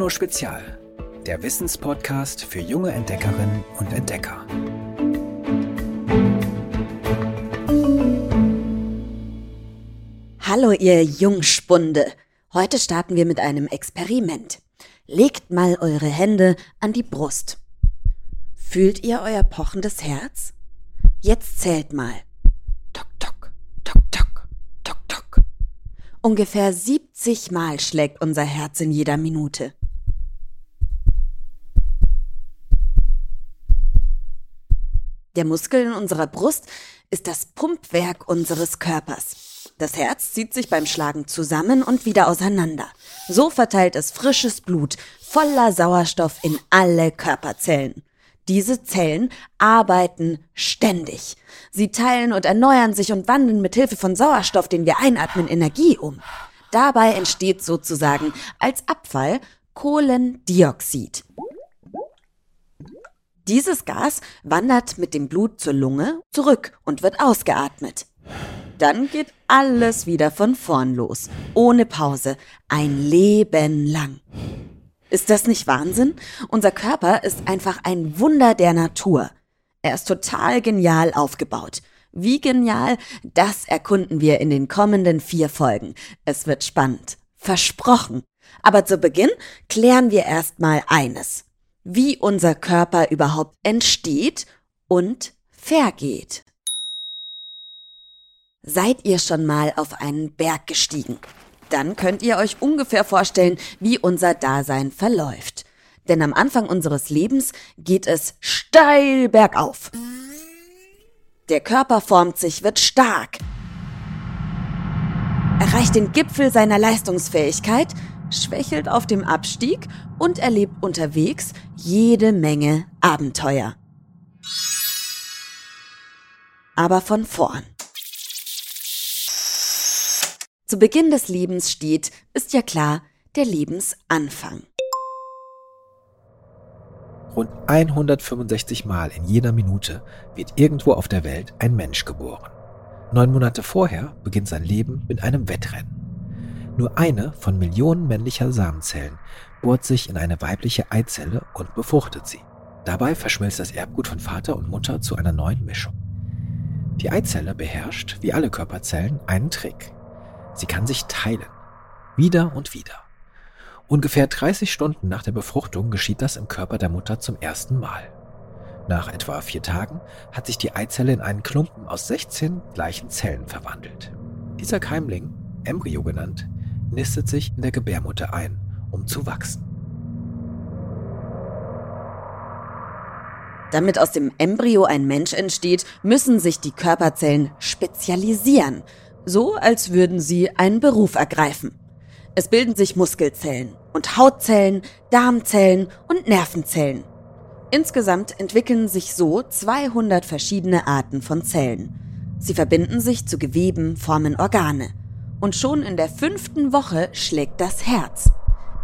Juno Spezial, der Wissenspodcast für junge Entdeckerinnen und Entdecker. Hallo ihr Jungspunde. Heute starten wir mit einem Experiment. Legt mal eure Hände an die Brust. Fühlt ihr euer pochendes Herz? Jetzt zählt mal. Tok, tok, tok, tok, tok, tok. Ungefähr 70 Mal schlägt unser Herz in jeder Minute. Der Muskel in unserer Brust ist das Pumpwerk unseres Körpers. Das Herz zieht sich beim Schlagen zusammen und wieder auseinander. So verteilt es frisches Blut voller Sauerstoff in alle Körperzellen. Diese Zellen arbeiten ständig. Sie teilen und erneuern sich und wandeln mit Hilfe von Sauerstoff, den wir einatmen, Energie um. Dabei entsteht sozusagen als Abfall Kohlendioxid. Dieses Gas wandert mit dem Blut zur Lunge zurück und wird ausgeatmet. Dann geht alles wieder von vorn los, ohne Pause, ein Leben lang. Ist das nicht Wahnsinn? Unser Körper ist einfach ein Wunder der Natur. Er ist total genial aufgebaut. Wie genial, das erkunden wir in den kommenden vier Folgen. Es wird spannend. Versprochen. Aber zu Beginn klären wir erstmal eines wie unser Körper überhaupt entsteht und vergeht. Seid ihr schon mal auf einen Berg gestiegen? Dann könnt ihr euch ungefähr vorstellen, wie unser Dasein verläuft. Denn am Anfang unseres Lebens geht es steil bergauf. Der Körper formt sich, wird stark, erreicht den Gipfel seiner Leistungsfähigkeit schwächelt auf dem Abstieg und erlebt unterwegs jede Menge Abenteuer. Aber von vorn. Zu Beginn des Lebens steht, ist ja klar, der Lebensanfang. Rund 165 Mal in jeder Minute wird irgendwo auf der Welt ein Mensch geboren. Neun Monate vorher beginnt sein Leben mit einem Wettrennen. Nur eine von Millionen männlicher Samenzellen bohrt sich in eine weibliche Eizelle und befruchtet sie. Dabei verschmilzt das Erbgut von Vater und Mutter zu einer neuen Mischung. Die Eizelle beherrscht, wie alle Körperzellen, einen Trick. Sie kann sich teilen. Wieder und wieder. Ungefähr 30 Stunden nach der Befruchtung geschieht das im Körper der Mutter zum ersten Mal. Nach etwa vier Tagen hat sich die Eizelle in einen Klumpen aus 16 gleichen Zellen verwandelt. Dieser Keimling, Embryo genannt, nistet sich in der Gebärmutter ein, um zu wachsen. Damit aus dem Embryo ein Mensch entsteht, müssen sich die Körperzellen spezialisieren, so als würden sie einen Beruf ergreifen. Es bilden sich Muskelzellen und Hautzellen, Darmzellen und Nervenzellen. Insgesamt entwickeln sich so 200 verschiedene Arten von Zellen. Sie verbinden sich zu Geweben, formen Organe und schon in der fünften Woche schlägt das Herz.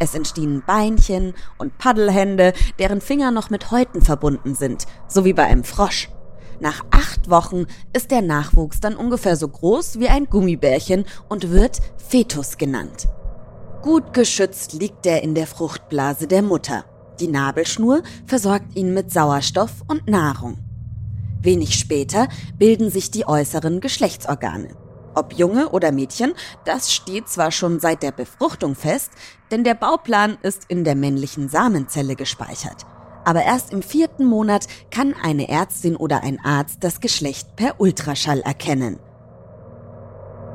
Es entstehen Beinchen und Paddelhände, deren Finger noch mit Häuten verbunden sind, so wie bei einem Frosch. Nach acht Wochen ist der Nachwuchs dann ungefähr so groß wie ein Gummibärchen und wird Fetus genannt. Gut geschützt liegt er in der Fruchtblase der Mutter. Die Nabelschnur versorgt ihn mit Sauerstoff und Nahrung. Wenig später bilden sich die äußeren Geschlechtsorgane. Ob Junge oder Mädchen, das steht zwar schon seit der Befruchtung fest, denn der Bauplan ist in der männlichen Samenzelle gespeichert. Aber erst im vierten Monat kann eine Ärztin oder ein Arzt das Geschlecht per Ultraschall erkennen.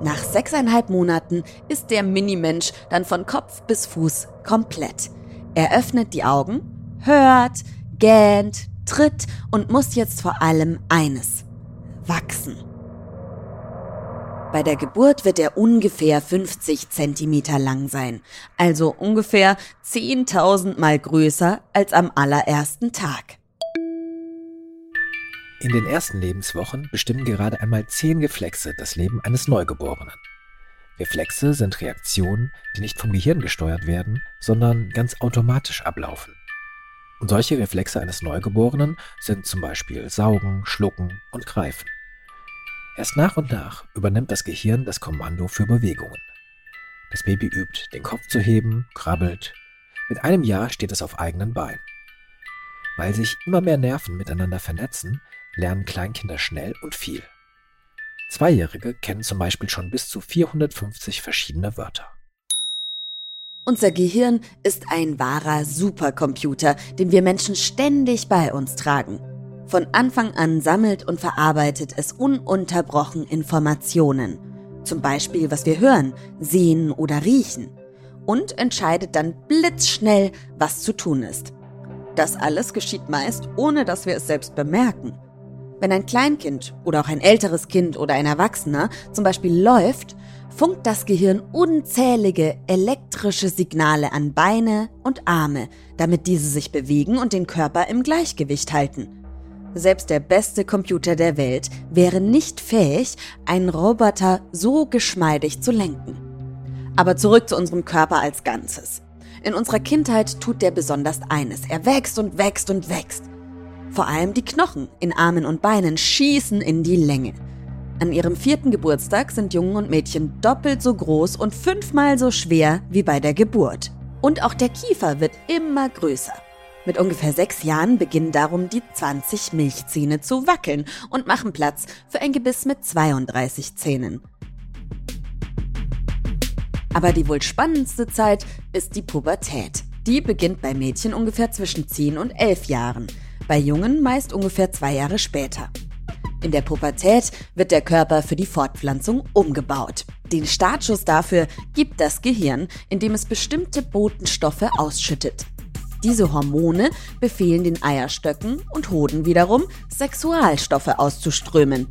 Nach sechseinhalb Monaten ist der Minimensch dann von Kopf bis Fuß komplett. Er öffnet die Augen, hört, gähnt, tritt und muss jetzt vor allem eines, wachsen. Bei der Geburt wird er ungefähr 50 Zentimeter lang sein, also ungefähr 10.000 Mal größer als am allerersten Tag. In den ersten Lebenswochen bestimmen gerade einmal zehn Reflexe das Leben eines Neugeborenen. Reflexe sind Reaktionen, die nicht vom Gehirn gesteuert werden, sondern ganz automatisch ablaufen. Und solche Reflexe eines Neugeborenen sind zum Beispiel Saugen, Schlucken und Greifen. Erst nach und nach übernimmt das Gehirn das Kommando für Bewegungen. Das Baby übt, den Kopf zu heben, krabbelt, Mit einem Jahr steht es auf eigenen Beinen. Weil sich immer mehr Nerven miteinander vernetzen, lernen Kleinkinder schnell und viel. Zweijährige kennen zum Beispiel schon bis zu 450 verschiedene Wörter. Unser Gehirn ist ein wahrer Supercomputer, den wir Menschen ständig bei uns tragen. Von Anfang an sammelt und verarbeitet es ununterbrochen Informationen. Zum Beispiel, was wir hören, sehen oder riechen. Und entscheidet dann blitzschnell, was zu tun ist. Das alles geschieht meist, ohne dass wir es selbst bemerken. Wenn ein Kleinkind oder auch ein älteres Kind oder ein Erwachsener zum Beispiel läuft, funkt das Gehirn unzählige elektrische Signale an Beine und Arme, damit diese sich bewegen und den Körper im Gleichgewicht halten. Selbst der beste Computer der Welt wäre nicht fähig, einen Roboter so geschmeidig zu lenken. Aber zurück zu unserem Körper als Ganzes. In unserer Kindheit tut der besonders eines. Er wächst und wächst und wächst. Vor allem die Knochen in Armen und Beinen schießen in die Länge. An ihrem vierten Geburtstag sind Jungen und Mädchen doppelt so groß und fünfmal so schwer wie bei der Geburt. Und auch der Kiefer wird immer größer. Mit ungefähr sechs Jahren beginnen darum die 20 Milchzähne zu wackeln und machen Platz für ein Gebiss mit 32 Zähnen. Aber die wohl spannendste Zeit ist die Pubertät. Die beginnt bei Mädchen ungefähr zwischen 10 und 11 Jahren, bei Jungen meist ungefähr zwei Jahre später. In der Pubertät wird der Körper für die Fortpflanzung umgebaut. Den Startschuss dafür gibt das Gehirn, indem es bestimmte Botenstoffe ausschüttet. Diese Hormone befehlen den Eierstöcken und Hoden wiederum, Sexualstoffe auszuströmen.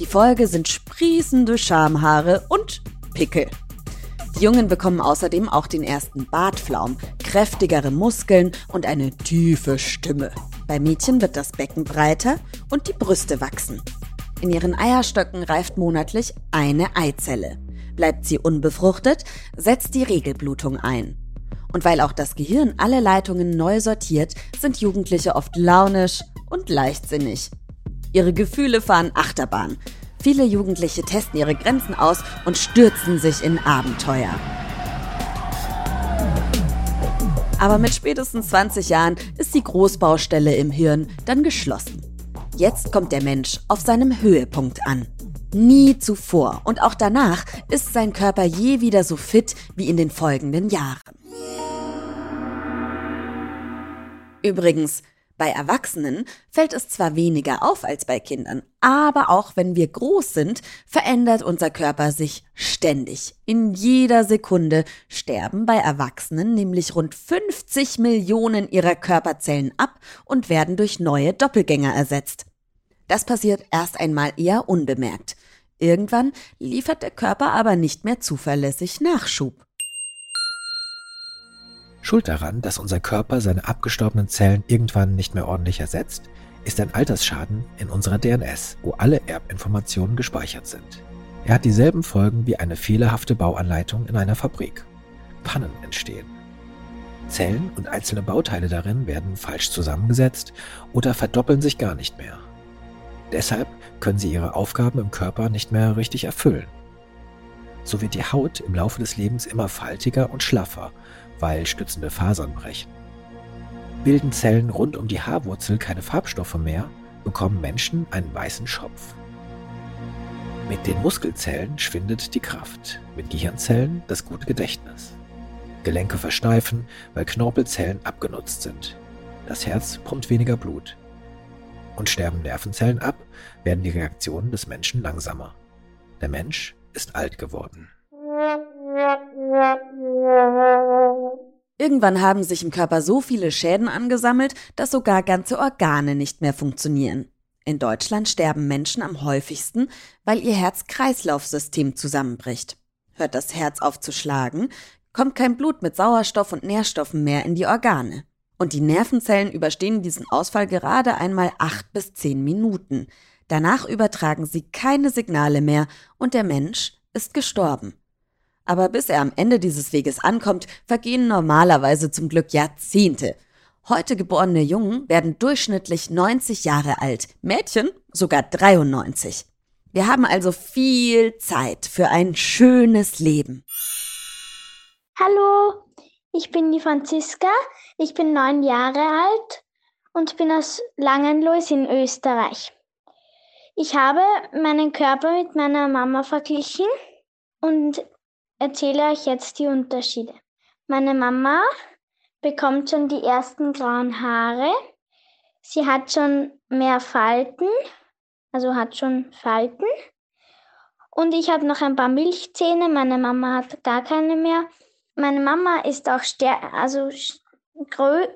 Die Folge sind sprießende Schamhaare und Pickel. Die Jungen bekommen außerdem auch den ersten Bartflaum, kräftigere Muskeln und eine tiefe Stimme. Bei Mädchen wird das Becken breiter und die Brüste wachsen. In ihren Eierstöcken reift monatlich eine Eizelle. Bleibt sie unbefruchtet, setzt die Regelblutung ein. Und weil auch das Gehirn alle Leitungen neu sortiert, sind Jugendliche oft launisch und leichtsinnig. Ihre Gefühle fahren Achterbahn. Viele Jugendliche testen ihre Grenzen aus und stürzen sich in Abenteuer. Aber mit spätestens 20 Jahren ist die Großbaustelle im Hirn dann geschlossen. Jetzt kommt der Mensch auf seinem Höhepunkt an. Nie zuvor und auch danach ist sein Körper je wieder so fit wie in den folgenden Jahren. Übrigens, bei Erwachsenen fällt es zwar weniger auf als bei Kindern, aber auch wenn wir groß sind, verändert unser Körper sich ständig. In jeder Sekunde sterben bei Erwachsenen nämlich rund 50 Millionen ihrer Körperzellen ab und werden durch neue Doppelgänger ersetzt. Das passiert erst einmal eher unbemerkt. Irgendwann liefert der Körper aber nicht mehr zuverlässig Nachschub. Schuld daran, dass unser Körper seine abgestorbenen Zellen irgendwann nicht mehr ordentlich ersetzt, ist ein Altersschaden in unserer DNS, wo alle Erbinformationen gespeichert sind. Er hat dieselben Folgen wie eine fehlerhafte Bauanleitung in einer Fabrik. Pannen entstehen. Zellen und einzelne Bauteile darin werden falsch zusammengesetzt oder verdoppeln sich gar nicht mehr. Deshalb können sie ihre Aufgaben im Körper nicht mehr richtig erfüllen. So wird die Haut im Laufe des Lebens immer faltiger und schlaffer weil stützende Fasern brechen. Bilden Zellen rund um die Haarwurzel keine Farbstoffe mehr, bekommen Menschen einen weißen Schopf. Mit den Muskelzellen schwindet die Kraft, mit Gehirnzellen das gute Gedächtnis. Gelenke versteifen, weil Knorpelzellen abgenutzt sind. Das Herz pumpt weniger Blut. Und sterben Nervenzellen ab, werden die Reaktionen des Menschen langsamer. Der Mensch ist alt geworden. Irgendwann haben sich im Körper so viele Schäden angesammelt, dass sogar ganze Organe nicht mehr funktionieren. In Deutschland sterben Menschen am häufigsten, weil ihr Herz-Kreislauf-System zusammenbricht. Hört das Herz auf zu schlagen, kommt kein Blut mit Sauerstoff und Nährstoffen mehr in die Organe. Und die Nervenzellen überstehen diesen Ausfall gerade einmal acht bis zehn Minuten. Danach übertragen sie keine Signale mehr und der Mensch ist gestorben. Aber bis er am Ende dieses Weges ankommt, vergehen normalerweise zum Glück Jahrzehnte. Heute geborene Jungen werden durchschnittlich 90 Jahre alt, Mädchen sogar 93. Wir haben also viel Zeit für ein schönes Leben. Hallo, Ich bin die Franziska, ich bin neun Jahre alt und bin aus Langenlois in Österreich. Ich habe meinen Körper mit meiner Mama verglichen und erzähle euch jetzt die Unterschiede. Meine Mama bekommt schon die ersten grauen Haare. Sie hat schon mehr Falten, also hat schon Falten. Und ich habe noch ein paar Milchzähne. Meine Mama hat gar keine mehr. Meine Mama ist auch stär also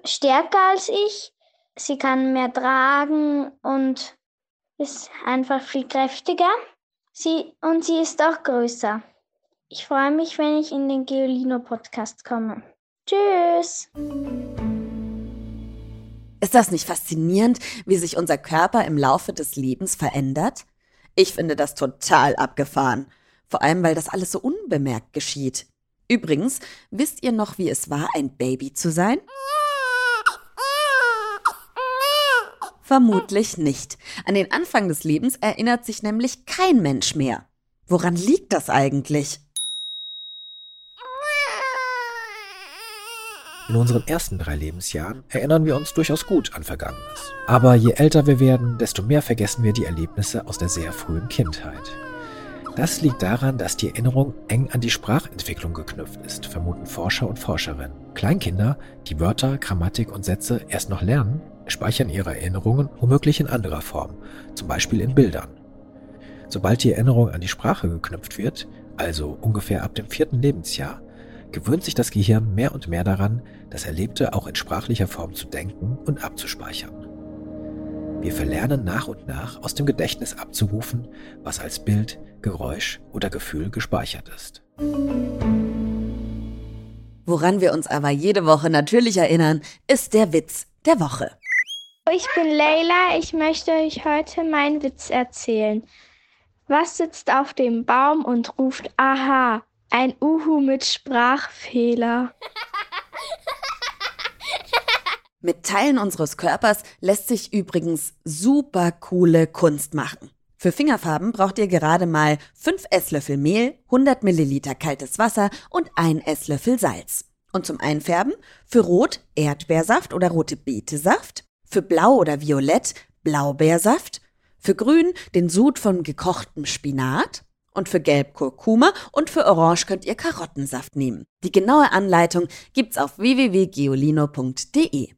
stärker als ich. Sie kann mehr tragen und ist einfach viel kräftiger. Sie, und sie ist auch größer. Ich freue mich, wenn ich in den Geolino Podcast komme. Tschüss! Ist das nicht faszinierend, wie sich unser Körper im Laufe des Lebens verändert? Ich finde das total abgefahren. Vor allem, weil das alles so unbemerkt geschieht. Übrigens, wisst ihr noch, wie es war, ein Baby zu sein? Vermutlich nicht. An den Anfang des Lebens erinnert sich nämlich kein Mensch mehr. Woran liegt das eigentlich? In unseren ersten drei Lebensjahren erinnern wir uns durchaus gut an Vergangenes. Aber je älter wir werden, desto mehr vergessen wir die Erlebnisse aus der sehr frühen Kindheit. Das liegt daran, dass die Erinnerung eng an die Sprachentwicklung geknüpft ist, vermuten Forscher und Forscherinnen. Kleinkinder, die Wörter, Grammatik und Sätze erst noch lernen, speichern ihre Erinnerungen womöglich in anderer Form, zum Beispiel in Bildern. Sobald die Erinnerung an die Sprache geknüpft wird, also ungefähr ab dem vierten Lebensjahr, gewöhnt sich das Gehirn mehr und mehr daran, das Erlebte auch in sprachlicher Form zu denken und abzuspeichern. Wir verlernen nach und nach aus dem Gedächtnis abzurufen, was als Bild, Geräusch oder Gefühl gespeichert ist. Woran wir uns aber jede Woche natürlich erinnern, ist der Witz der Woche. Ich bin Leila, ich möchte euch heute meinen Witz erzählen. Was sitzt auf dem Baum und ruft Aha? Ein Uhu mit Sprachfehler. Mit Teilen unseres Körpers lässt sich übrigens super coole Kunst machen. Für Fingerfarben braucht ihr gerade mal 5 Esslöffel Mehl, 100 Milliliter kaltes Wasser und 1 Esslöffel Salz. Und zum Einfärben für Rot Erdbeersaft oder rote Betesaft, für Blau oder Violett Blaubeersaft, für Grün den Sud von gekochtem Spinat und für Gelb Kurkuma und für Orange könnt ihr Karottensaft nehmen. Die genaue Anleitung gibt's auf www.geolino.de.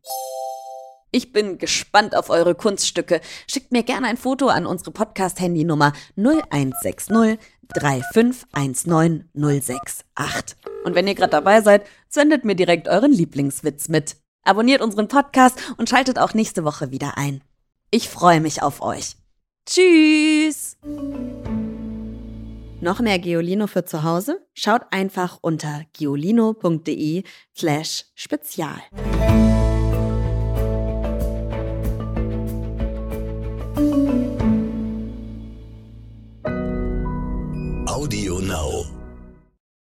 Ich bin gespannt auf eure Kunststücke. Schickt mir gerne ein Foto an unsere Podcast-Handynummer 0160 3519068. Und wenn ihr gerade dabei seid, sendet mir direkt euren Lieblingswitz mit. Abonniert unseren Podcast und schaltet auch nächste Woche wieder ein. Ich freue mich auf euch. Tschüss! Noch mehr Geolino für zu Hause? Schaut einfach unter geolino.de slash spezial.